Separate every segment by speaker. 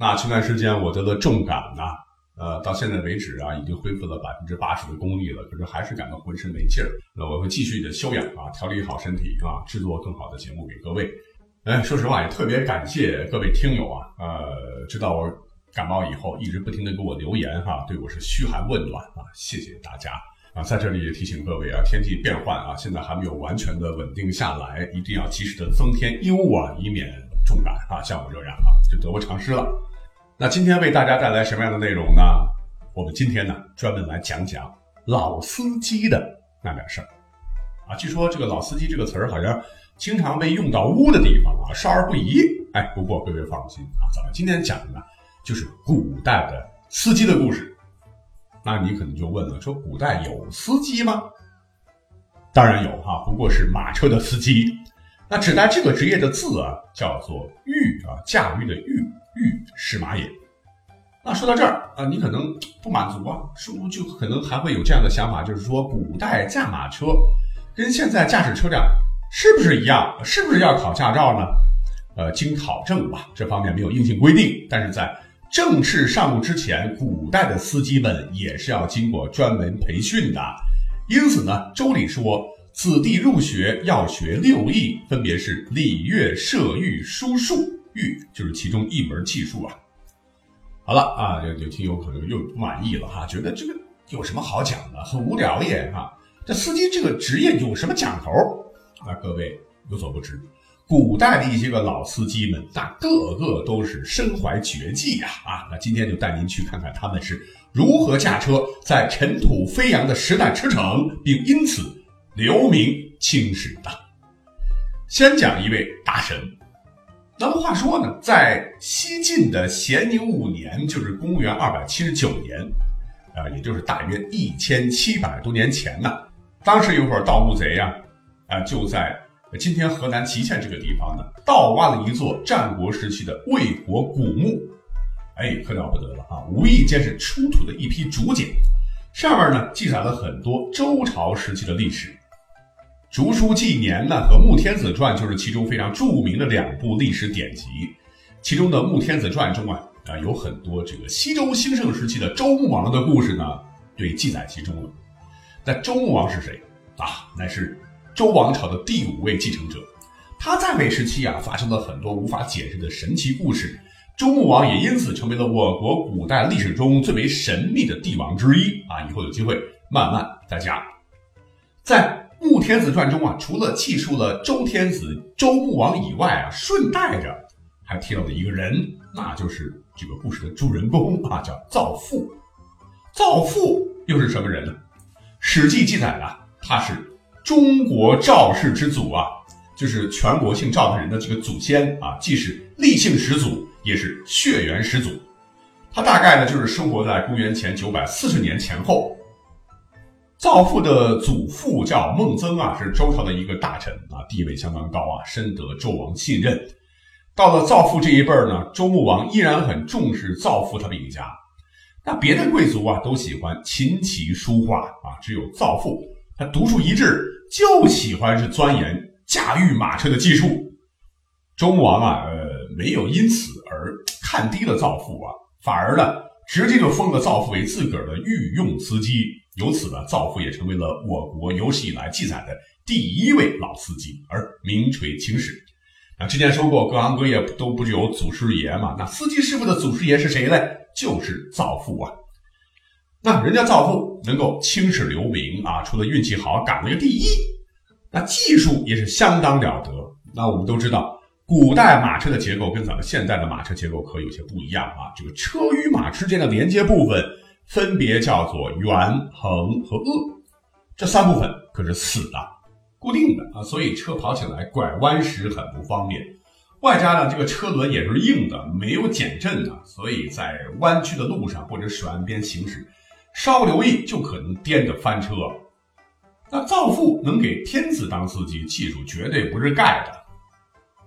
Speaker 1: 那前段时间我得了重感呐，呃，到现在为止啊，已经恢复了百分之八十的功力了，可是还是感到浑身没劲儿。那我会继续的休养啊，调理好身体啊，制作更好的节目给各位。哎，说实话也特别感谢各位听友啊，呃，知道我感冒以后，一直不停的给我留言哈，对我是嘘寒问暖啊，谢谢大家啊，在这里也提醒各位啊，天气变换啊，现在还没有完全的稳定下来，一定要及时的增添衣物啊，以免重感啊，像我这样啊，就得不偿失了。那今天为大家带来什么样的内容呢？我们今天呢，专门来讲讲老司机的那点事儿啊。据说这个“老司机”这个词儿好像经常被用到污的地方啊，少儿不宜。哎，不过各位放心啊，咱们今天讲的呢，就是古代的司机的故事。那你可能就问了，说古代有司机吗？当然有哈，不过是马车的司机。那指代这个职业的字啊，叫做“御”啊，驾驭的“御”。御史马也。那说到这儿啊，你可能不满足啊，是不就可能还会有这样的想法，就是说古代驾马车跟现在驾驶车辆是不是一样？是不是要考驾照呢？呃，经考证吧，这方面没有硬性规定，但是在正式上路之前，古代的司机们也是要经过专门培训的。因此呢，周礼说，子弟入学要学六艺，分别是礼乐射御书数。玉就是其中一门技术啊。好了啊，有有听友可能又不满意了哈，觉得这个有什么好讲的，很无聊耶哈。这司机这个职业有什么讲头啊？各位有所不知，古代的一些个老司机们，那个个都是身怀绝技呀啊！那今天就带您去看看他们是如何驾车在尘土飞扬的时代驰骋，并因此留名青史的。先讲一位大神。那么话说呢，在西晋的咸宁五年，就是公元二百七十九年，啊，也就是大约一千七百多年前呢，当时有伙盗墓贼呀，啊，就在今天河南淇县这个地方呢，盗挖了一座战国时期的魏国古墓，哎，可了不得了啊！无意间是出土的一批竹简，上面呢记载了很多周朝时期的历史。《竹书纪年》呢和《穆天子传》就是其中非常著名的两部历史典籍。其中的《穆天子传》中啊啊有很多这个西周兴盛时期的周穆王的故事呢，对记载其中了。那周穆王是谁啊？乃是周王朝的第五位继承者。他在位时期啊，发生了很多无法解释的神奇故事。周穆王也因此成为了我国古代历史中最为神秘的帝王之一啊！以后有机会慢慢再讲。在《穆天子传》中啊，除了记述了周天子、周穆王以外啊，顺带着还提到了一个人，那就是这个故事的主人公啊，叫赵父。赵父又是什么人呢？《史记》记载啊，他是中国赵氏之祖啊，就是全国姓赵的人的这个祖先啊，既是立姓始祖，也是血缘始祖。他大概呢，就是生活在公元前九百四十年前后。造父的祖父叫孟曾啊，是周朝的一个大臣啊，地位相当高啊，深得周王信任。到了造父这一辈儿呢，周穆王依然很重视造父他们一家。那别的贵族啊，都喜欢琴棋书画啊，只有造父他独树一帜，就喜欢是钻研驾驭马车的技术。周穆王啊，呃，没有因此而看低了造父啊，反而呢，直接就封了造父为自个儿的御用司机。由此呢，赵父也成为了我国有史以来记载的第一位老司机，而名垂青史。那之前说过，各行各业都不是有祖师爷嘛？那司机师傅的祖师爷是谁呢？就是赵父啊。那人家赵父能够青史留名啊，除了运气好赶了个第一，那技术也是相当了得。那我们都知道，古代马车的结构跟咱们现在的马车结构可有些不一样啊。这个车与马之间的连接部分。分别叫做圆、横和颚，这三部分可是死的、固定的啊，所以车跑起来拐弯时很不方便。外加呢这个车轮也是硬的，没有减震的，所以在弯曲的路上或者水岸边行驶，稍不留意就可能颠着翻车。那造父能给天子当司机，技术绝对不是盖的。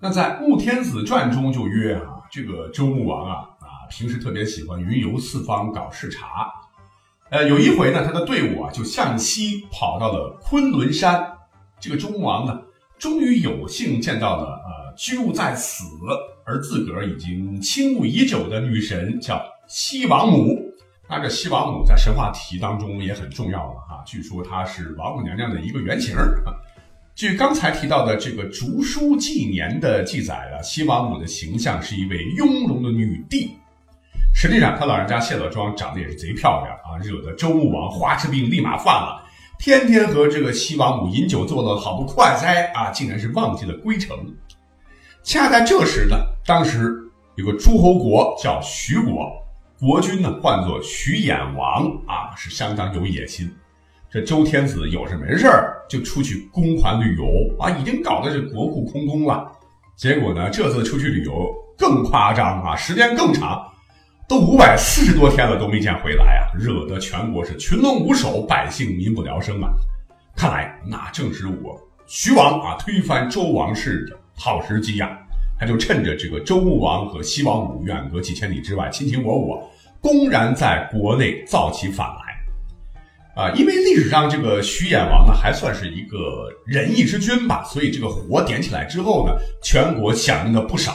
Speaker 1: 那在《穆天子传》中就曰啊，这个周穆王啊，平时特别喜欢云游四方搞视察。呃，有一回呢，他的队伍啊就向西跑到了昆仑山。这个周穆王呢，终于有幸见到了呃居住在此而自个儿已经倾慕已久的女神，叫西王母。那这西王母在神话体当中也很重要了哈，据说她是王母娘娘的一个原型儿。据刚才提到的这个《竹书纪年》的记载啊，西王母的形象是一位雍容的女帝。实际上，他老人家卸了妆，长得也是贼漂亮啊，惹得周穆王花痴病立马犯了，天天和这个西王母饮酒作乐，好不快哉啊，竟然是忘记了归程。恰在这时呢，当时有个诸侯国叫徐国。国君呢，唤作徐衍王啊，是相当有野心。这周天子有事没事就出去公款旅游啊，已经搞得这国库空空了。结果呢，这次出去旅游更夸张啊，时间更长，都五百四十多天了都没见回来啊，惹得全国是群龙无首，百姓民不聊生啊。看来那正是我徐王啊推翻周王室的好时机呀。他就趁着这个周穆王和西王母远隔几千里之外卿卿我我，公然在国内造起反来，啊，因为历史上这个徐衍王呢还算是一个仁义之君吧，所以这个火点起来之后呢，全国响应的不少，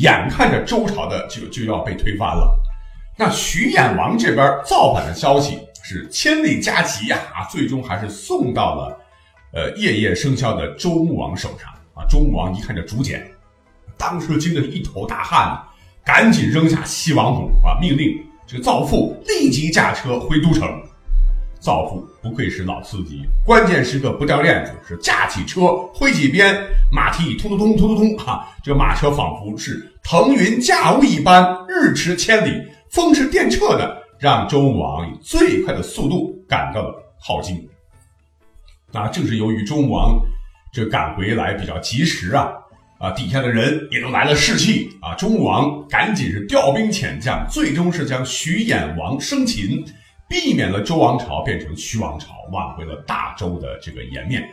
Speaker 1: 眼看着周朝的就就要被推翻了，那徐衍王这边造反的消息是千里加急呀，啊，最终还是送到了，呃，夜夜笙箫的周穆王手上啊，周穆王一看这竹简。当时惊得一头大汗，赶紧扔下西王母啊，命令这个造父立即驾车回都城。造父不愧是老司机，关键时刻不掉链子，是架起车，挥起鞭，马蹄通通通通通通啊！这马车仿佛是腾云驾雾一般，日驰千里，风驰电掣的，让周穆王以最快的速度赶到了镐京。那正是由于周穆王这赶回来比较及时啊。啊，底下的人也都来了士气啊！周穆王赶紧是调兵遣将，最终是将徐衍王生擒，避免了周王朝变成徐王朝，挽回了大周的这个颜面。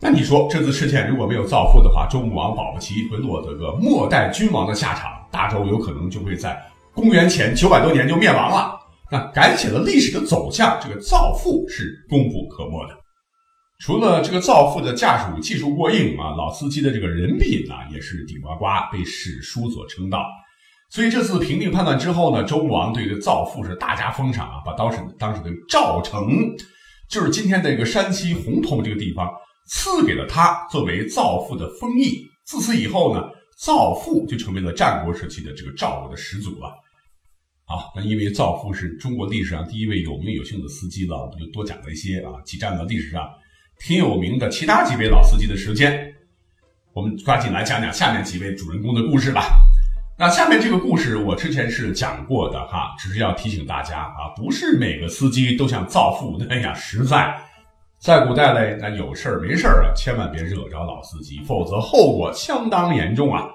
Speaker 1: 那你说这次事件如果没有造父的话，周穆王保不齐会落得个末代君王的下场，大周有可能就会在公元前九百多年就灭亡了。那改写了历史的走向，这个造父是功不可没的。除了这个造父的驾驶技术过硬啊，老司机的这个人品呢也是顶呱呱，被史书所称道。所以这次平定叛乱之后呢，周穆王对这个造父是大加封赏啊，把当时当时的赵城，就是今天这个山西洪洞这个地方，赐给了他作为造父的封邑。自此以后呢，造父就成为了战国时期的这个赵国的始祖了。好，那因为造父是中国历史上第一位有名有姓的司机了，我们就多讲了一些啊，挤占了历史上。挺有名的其他几位老司机的时间，我们抓紧来讲讲下面几位主人公的故事吧。那下面这个故事我之前是讲过的哈，只是要提醒大家啊，不是每个司机都像造父那样实在。在古代嘞，那有事儿没事儿啊，千万别惹着老司机，否则后果相当严重啊。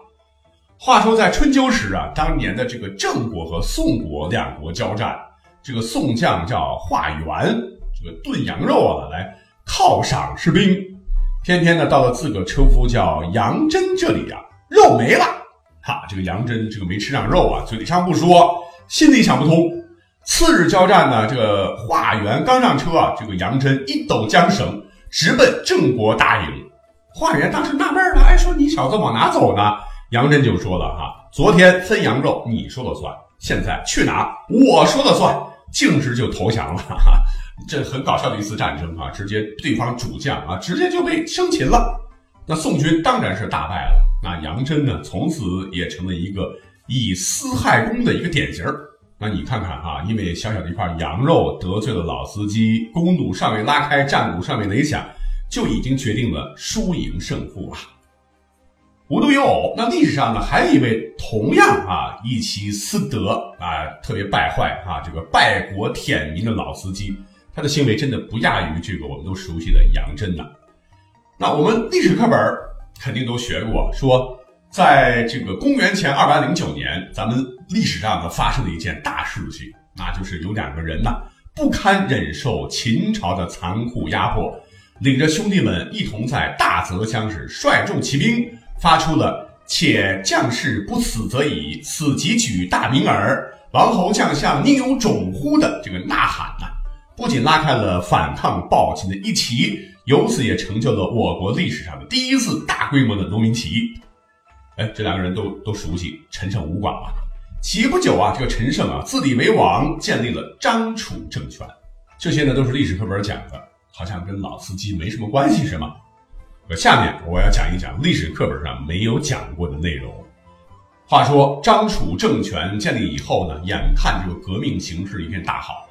Speaker 1: 话说在春秋时啊，当年的这个郑国和宋国两国交战，这个宋将叫华元，这个炖羊肉啊来。犒赏士兵，偏偏呢到了自个车夫叫杨真这里啊，肉没了。哈，这个杨真这个没吃上肉啊，嘴上不说，心里想不通。次日交战呢，这个华元刚上车啊，这个杨真一抖缰绳，直奔郑国大营。华元当时纳闷了，哎，说你小子往哪走呢？杨真就说了哈，昨天分羊肉你说了算，现在去哪我说了算，径直就投降了。哈哈。这很搞笑的一次战争啊，直接对方主将啊，直接就被生擒了。那宋军当然是大败了。那杨真呢，从此也成了一个以私害公的一个典型那你看看哈，因为小小的一块羊肉得罪了老司机，弓弩尚未拉开，战鼓尚未擂响，就已经决定了输赢胜负啊。无独有偶，那历史上呢，还有一位同样啊一其私德啊特别败坏啊这个败国舔民的老司机。他的行为真的不亚于这个我们都熟悉的杨真呐。那我们历史课本肯定都学过，说在这个公元前二百零九年，咱们历史上呢发生了一件大事情，那就是有两个人呐不堪忍受秦朝的残酷压迫，领着兄弟们一同在大泽乡是率众起兵，发出了“且将士不死则已，此即举大名耳。王侯将相宁有种乎”的这个呐喊呐，不仅拉开了反抗暴秦的一旗，由此也成就了我国历史上的第一次大规模的农民起义。哎，这两个人都都熟悉陈胜吴广吧？起义不久啊，这个陈胜啊自立为王，建立了张楚政权。这些呢都是历史课本讲的，好像跟老司机没什么关系，是吗？下面我要讲一讲历史课本上没有讲过的内容。话说张楚政权建立以后呢，眼看这个革命形势一片大好，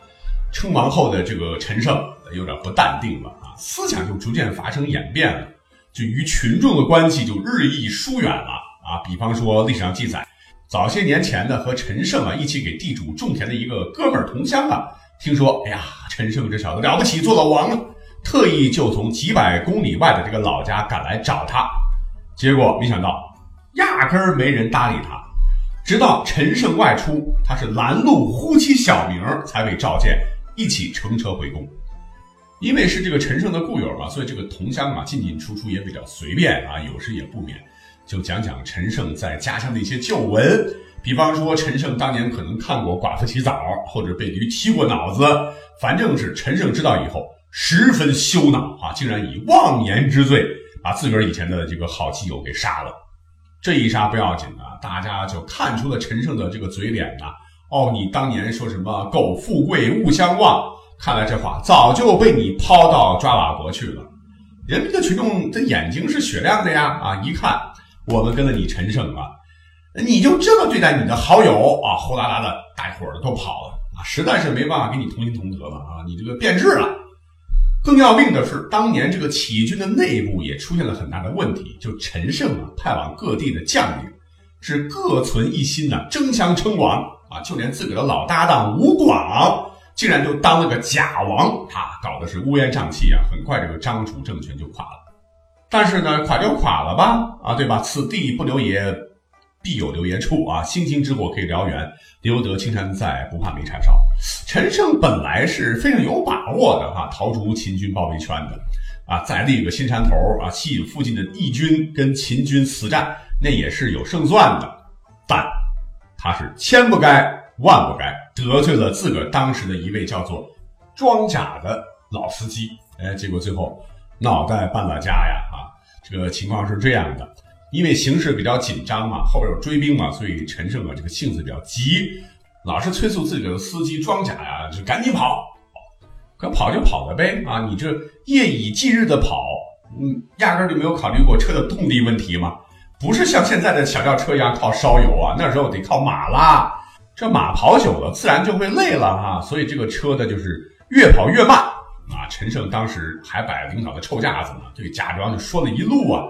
Speaker 1: 称王后的这个陈胜有点不淡定了啊，思想就逐渐发生演变了，就与群众的关系就日益疏远了。啊，比方说历史上记载，早些年前呢，和陈胜啊一起给地主种田的一个哥们儿同乡啊，听说，哎呀，陈胜这小子了不起，做了王了，特意就从几百公里外的这个老家赶来找他，结果没想到，压根儿没人搭理他，直到陈胜外出，他是拦路呼其小名儿，才被召见，一起乘车回宫。因为是这个陈胜的故友嘛，所以这个同乡啊进进出出也比较随便啊，有时也不免。就讲讲陈胜在家乡的一些旧闻，比方说陈胜当年可能看过寡妇洗澡，或者被驴踢过脑子，反正是陈胜知道以后十分羞恼啊，竟然以妄言之罪把自个儿以前的这个好基友给杀了。这一杀不要紧啊，大家就看出了陈胜的这个嘴脸呐。哦，你当年说什么“苟富贵，勿相忘”，看来这话早就被你抛到抓瓦国去了。人民的群众的眼睛是雪亮的呀，啊，一看。我们跟了你陈胜啊，你就这么对待你的好友啊？呼啦啦的，大伙儿都跑了啊！实在是没办法跟你同心同德了啊！你这个变质了。更要命的是，当年这个起义军的内部也出现了很大的问题。就陈胜啊，派往各地的将领是各存一心呐，争相称王啊！就连自个的老搭档吴广，竟然就当了个假王啊！搞的是乌烟瘴气啊！很快，这个张楚政权就垮了。但是呢，垮就垮了吧，啊，对吧？此地不留爷，必有留爷处啊！星星之火可以燎原，留得青山在，不怕没柴烧。陈胜本来是非常有把握的哈，逃出秦军包围圈的，啊，再立个新山头啊，吸引附近的义军跟秦军死战，那也是有胜算的。但他是千不该万不该得罪了自个儿当时的一位叫做装甲的老司机，哎，结果最后。脑袋搬了家呀！啊，这个情况是这样的，因为形势比较紧张嘛，后边有追兵嘛，所以陈胜啊这个性子比较急，老是催促自己的司机装甲呀，就赶紧跑。可跑就跑了呗啊！你这夜以继日的跑，嗯，压根就没有考虑过车的动力问题嘛？不是像现在的小轿车一样靠烧油啊，那时候得靠马拉，这马跑久了自然就会累了哈，所以这个车呢就是越跑越慢。啊，陈胜当时还摆领导的臭架子呢，对假装就说了一路啊，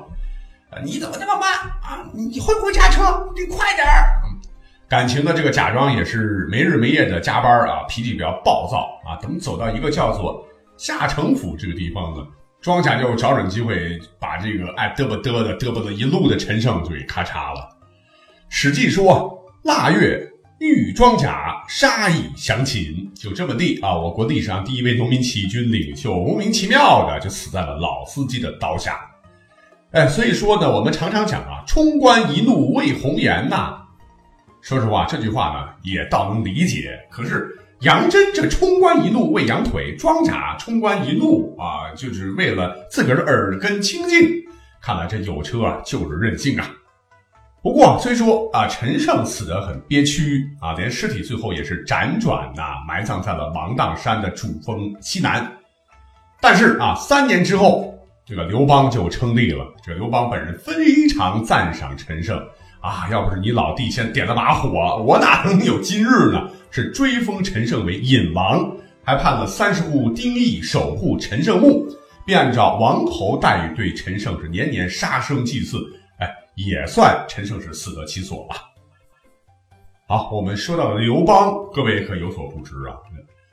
Speaker 1: 你怎么那么慢啊？你会不会驾车？你快点儿！感情的这个假装也是没日没夜的加班啊，脾气比较暴躁啊。等走到一个叫做夏城府这个地方呢，庄稼就找准机会把这个爱嘚啵嘚的嘚啵的一路的陈胜就给咔嚓了。史记说腊月。玉装甲杀以降秦，就这么地啊！我国历史上第一位农民起义军领袖，莫名其妙的就死在了老司机的刀下。哎，所以说呢，我们常常讲啊，“冲冠一怒为红颜”呐。说实话，这句话呢也倒能理解。可是杨真这冲冠一怒为羊腿，装甲冲冠一怒啊，就是为了自个儿的耳根清净。看来这有车啊，就是任性啊。不过，虽说啊，陈胜死得很憋屈啊，连尸体最后也是辗转呐，埋葬在了芒砀山的主峰西南。但是啊，三年之后，这个刘邦就称帝了。这刘邦本人非常赞赏陈胜啊，要不是你老弟先点了把火，我哪能有今日呢？是追封陈胜为隐王，还判了三十户丁义守护陈胜墓，并按照王侯待遇对陈胜是年年杀生祭祀。也算陈胜是死得其所吧。好，我们说到刘邦，各位可有所不知啊，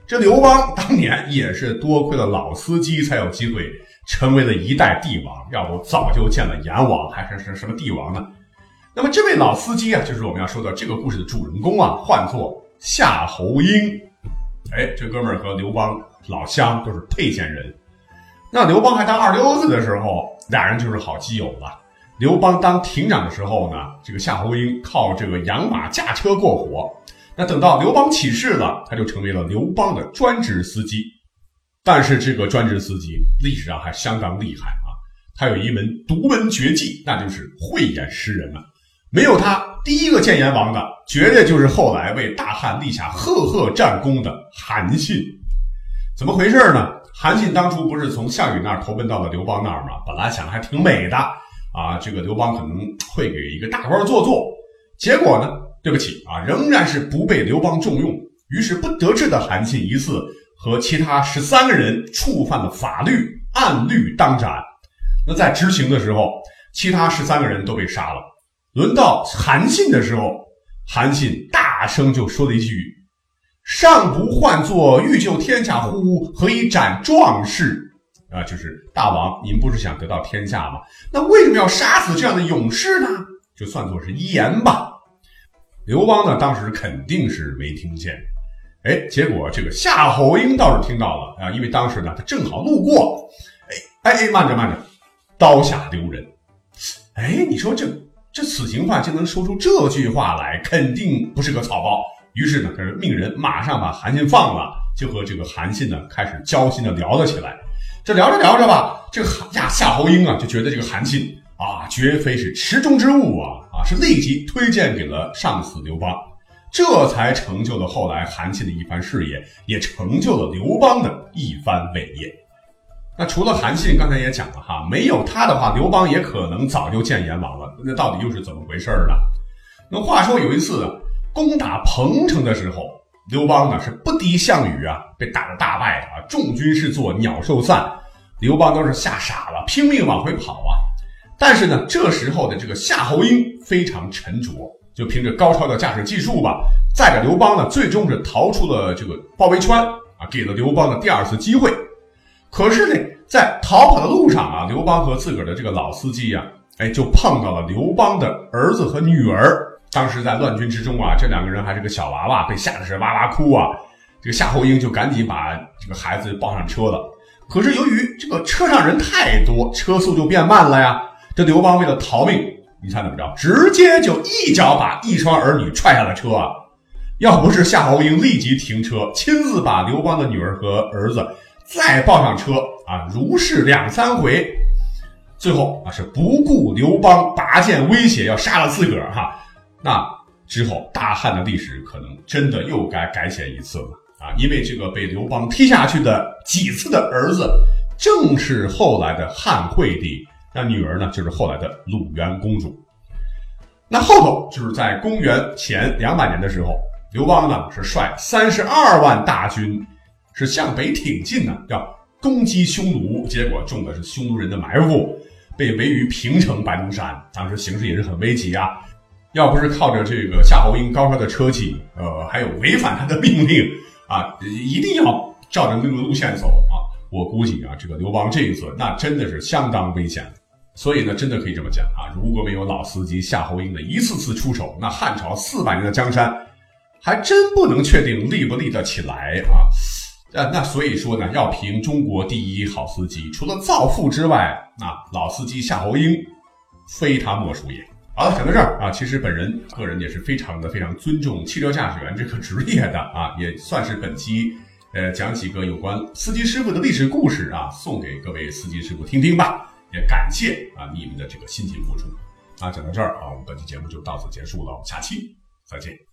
Speaker 1: 这刘邦当年也是多亏了老司机，才有机会成为了一代帝王。要不早就见了阎王，还是是什么帝王呢？那么这位老司机啊，就是我们要说的这个故事的主人公啊，唤作夏侯婴。哎，这哥们儿和刘邦老乡，都是沛县人。那刘邦还当二流子的时候，俩人就是好基友了。刘邦当亭长的时候呢，这个夏侯婴靠这个养马驾车过活。那等到刘邦起事了，他就成为了刘邦的专职司机。但是这个专职司机历史上还相当厉害啊，他有一门独门绝技，那就是慧眼识人啊。没有他，第一个见阎王的绝对就是后来为大汉立下赫赫战功的韩信。怎么回事呢？韩信当初不是从项羽那儿投奔到了刘邦那儿吗？本来想还挺美的啊，这个刘邦可能会给一个大官做做。结果呢，对不起啊，仍然是不被刘邦重用。于是不得志的韩信一次。和其他十三个人触犯了法律，按律当斩。那在执行的时候，其他十三个人都被杀了。轮到韩信的时候，韩信大声就说了一句：“上不唤作欲救天下乎？何以斩壮士？”啊，就是大王，您不是想得到天下吗？那为什么要杀死这样的勇士呢？就算作是遗言吧。刘邦呢，当时肯定是没听见。哎，结果这个夏侯婴倒是听到了啊，因为当时呢，他正好路过。哎哎哎，慢着慢着，刀下留人。哎，你说这这死刑犯就能说出这句话来，肯定不是个草包。于是呢，他命人马上把韩信放了，就和这个韩信呢开始交心的聊了起来。这聊着聊着吧，这个夏夏侯婴啊就觉得这个韩信啊绝非是池中之物啊啊，是立即推荐给了上司刘邦。这才成就了后来韩信的一番事业，也成就了刘邦的一番伟业。那除了韩信，刚才也讲了哈，没有他的话，刘邦也可能早就见阎王了。那到底又是怎么回事呢？那话说有一次攻打彭城的时候，刘邦呢是不敌项羽啊，被打得大败啊，众军士作鸟兽散，刘邦都是吓傻了，拼命往回跑啊。但是呢，这时候的这个夏侯婴非常沉着。就凭着高超的驾驶技术吧，载着刘邦呢，最终是逃出了这个包围圈啊，给了刘邦的第二次机会。可是呢，在逃跑的路上啊，刘邦和自个儿的这个老司机呀，哎，就碰到了刘邦的儿子和女儿。当时在乱军之中啊，这两个人还是个小娃娃，被吓得是哇哇哭啊。这个夏侯婴就赶紧把这个孩子抱上车了。可是由于这个车上人太多，车速就变慢了呀。这刘邦为了逃命。你猜怎么着？直接就一脚把一双儿女踹下了车啊！要不是夏侯婴立即停车，亲自把刘邦的女儿和儿子再抱上车啊，如是两三回，最后啊是不顾刘邦拔剑威胁要杀了自个儿哈，那之后大汉的历史可能真的又该改写一次了啊！因为这个被刘邦踢下去的几次的儿子，正是后来的汉惠帝。那女儿呢，就是后来的鲁元公主。那后头就是在公元前两百年的时候，刘邦呢是率三十二万大军，是向北挺进呢，要攻击匈奴。结果中的是匈奴人的埋伏，被围于平城白龙山。当时形势也是很危急啊！要不是靠着这个夏侯婴高超的车技，呃，还有违反他的命令啊，一定要照着那个路线走啊！我估计啊，这个刘邦这一次那真的是相当危险。所以呢，真的可以这么讲啊！如果没有老司机夏侯婴的一次次出手，那汉朝四百年的江山，还真不能确定立不立得起来啊！呃，那所以说呢，要评中国第一好司机，除了造富之外，那老司机夏侯婴非他莫属也。好了，讲到这儿啊，其实本人个人也是非常的非常尊重汽车驾驶员这个职业的啊，也算是本期呃讲几个有关司机师傅的历史故事啊，送给各位司机师傅听听吧。也感谢啊你们的这个辛勤付出，啊讲到这儿啊，我们本期节目就到此结束了，下期再见。